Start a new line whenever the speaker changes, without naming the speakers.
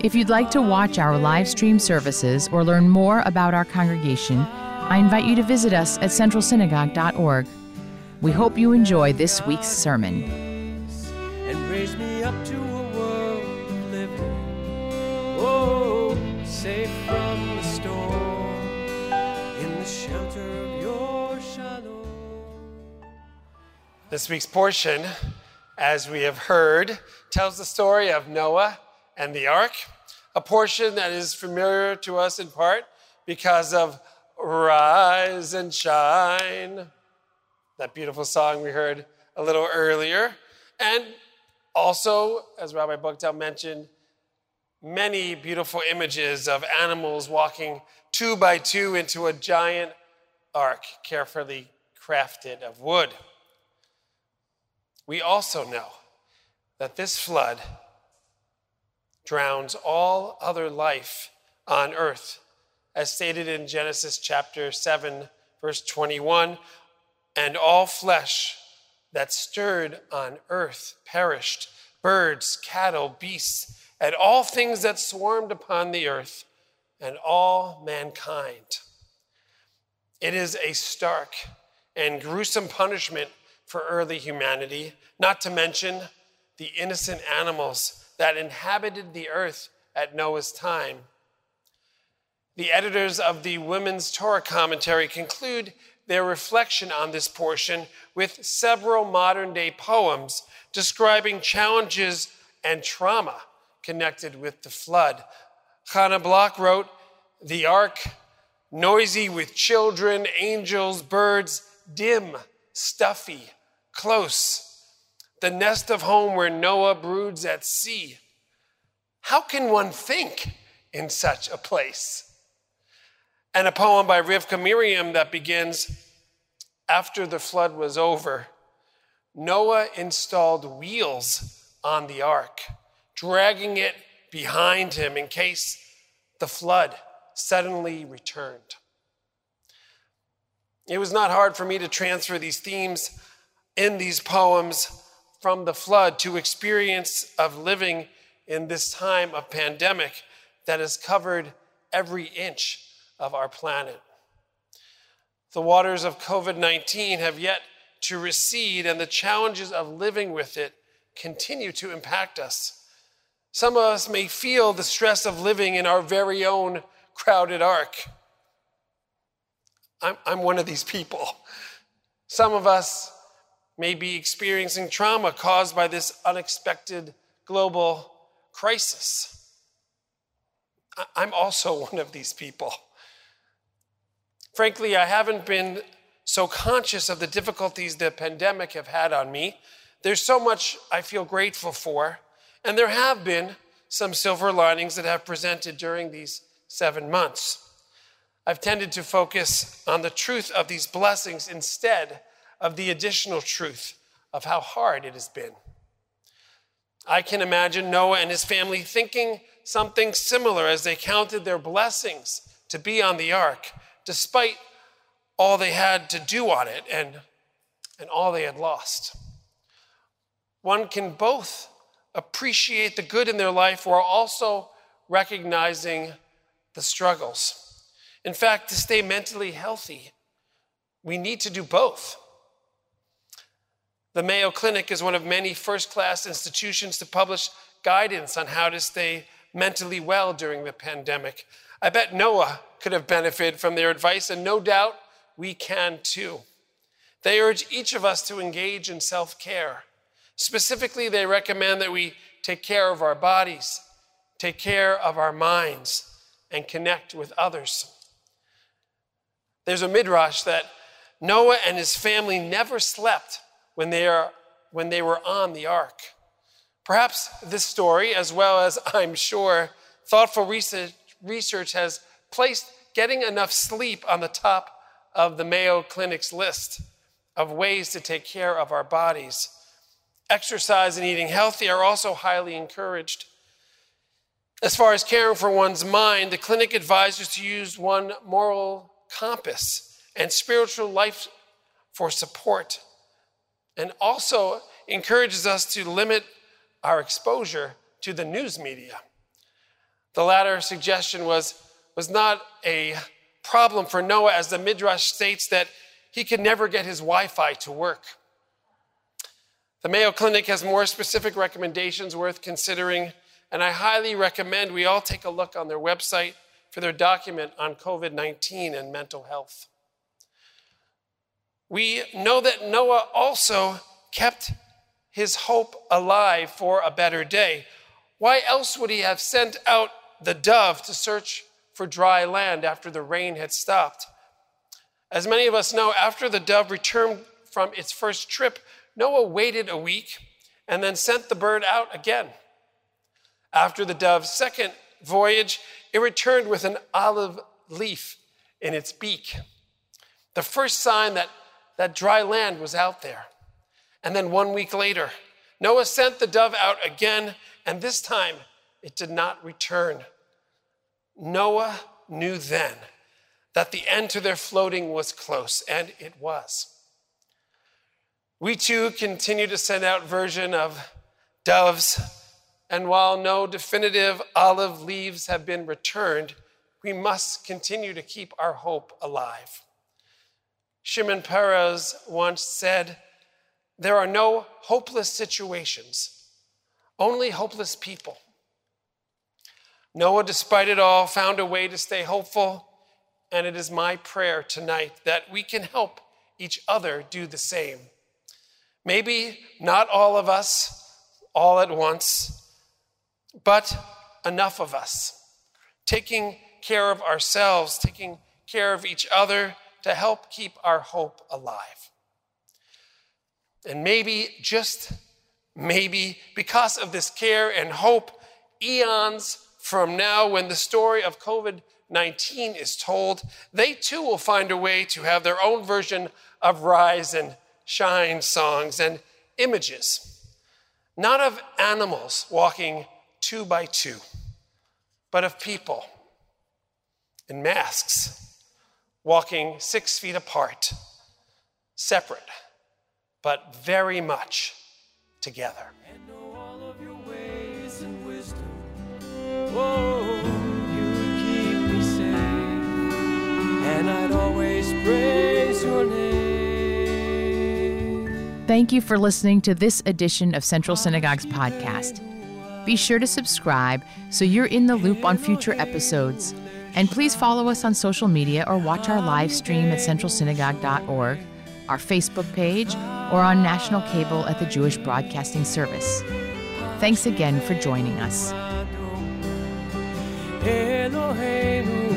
If you'd like to watch our live stream services or learn more about our congregation, I invite you to visit us at centralsynagogue.org. We hope you enjoy this week's sermon.
and raise me up to a world of living. Oh, safe from the storm, in the shelter of your shalom.
This week's portion, as we have heard, tells the story of Noah and the ark, a portion that is familiar to us in part because of Rise and Shine, that beautiful song we heard a little earlier. And also, as Rabbi Buchdahl mentioned, many beautiful images of animals walking two by two into a giant ark, carefully crafted of wood. We also know that this flood drowns all other life on earth, as stated in Genesis chapter 7, verse 21 and all flesh that stirred on earth perished birds, cattle, beasts, and all things that swarmed upon the earth, and all mankind. It is a stark and gruesome punishment for early humanity, not to mention the innocent animals that inhabited the earth at Noah's time. The editors of the Women's Torah commentary conclude their reflection on this portion with several modern day poems describing challenges and trauma connected with the flood. Hannah Block wrote, The ark, noisy with children, angels, birds, dim, stuffy, close, the nest of home where Noah broods at sea. How can one think in such a place? And a poem by Rivka Miriam that begins After the flood was over, Noah installed wheels on the ark, dragging it behind him in case the flood suddenly returned. It was not hard for me to transfer these themes in these poems from the flood to experience of living in this time of pandemic that has covered every inch of our planet. The waters of COVID 19 have yet to recede, and the challenges of living with it continue to impact us. Some of us may feel the stress of living in our very own crowded ark. I'm, I'm one of these people. Some of us may be experiencing trauma caused by this unexpected global crisis. I'm also one of these people. Frankly, I haven't been so conscious of the difficulties the pandemic have had on me. There's so much I feel grateful for, and there have been some silver linings that have presented during these seven months. I've tended to focus on the truth of these blessings instead of the additional truth of how hard it has been. I can imagine Noah and his family thinking something similar as they counted their blessings to be on the ark, despite all they had to do on it and, and all they had lost. One can both appreciate the good in their life while also recognizing the struggles. In fact, to stay mentally healthy, we need to do both. The Mayo Clinic is one of many first class institutions to publish guidance on how to stay mentally well during the pandemic. I bet Noah could have benefited from their advice, and no doubt we can too. They urge each of us to engage in self care. Specifically, they recommend that we take care of our bodies, take care of our minds, and connect with others. There's a midrash that Noah and his family never slept when they, are, when they were on the ark. Perhaps this story, as well as I'm sure thoughtful research, research has placed getting enough sleep on the top of the Mayo Clinic's list of ways to take care of our bodies. Exercise and eating healthy are also highly encouraged. As far as caring for one's mind, the clinic advises to use one moral compass and spiritual life for support, and also encourages us to limit our exposure to the news media. The latter suggestion was, was not a problem for Noah, as the Midrash states that he could never get his Wi Fi to work. The Mayo Clinic has more specific recommendations worth considering, and I highly recommend we all take a look on their website for their document on COVID 19 and mental health. We know that Noah also kept his hope alive for a better day. Why else would he have sent out the dove to search for dry land after the rain had stopped? As many of us know, after the dove returned from its first trip, Noah waited a week and then sent the bird out again. After the dove's second voyage, it returned with an olive leaf in its beak. The first sign that, that dry land was out there. And then one week later, Noah sent the dove out again, and this time it did not return. Noah knew then that the end to their floating was close, and it was. We too continue to send out version of doves, and while no definitive olive leaves have been returned, we must continue to keep our hope alive. Shimon Peres once said, There are no hopeless situations, only hopeless people. Noah, despite it all, found a way to stay hopeful and it is my prayer tonight that we can help each other do the same. Maybe not all of us all at once, but enough of us taking care of ourselves, taking care of each other to help keep our hope alive. And maybe, just maybe, because of this care and hope, eons from now, when the story of COVID 19 is told, they too will find a way to have their own version of rise and shine songs and images, not of animals walking two by two, but of people in masks walking six feet apart, separate, but very much together.
and I'd always praise your name.
Thank you for listening to this edition of Central Synagogue's podcast. Be sure to subscribe so you're in the loop on future episodes. And please follow us on social media or watch our live stream at centralsynagogue.org, our Facebook page, or on national cable at the Jewish Broadcasting Service. Thanks again for joining us.
Eloheinu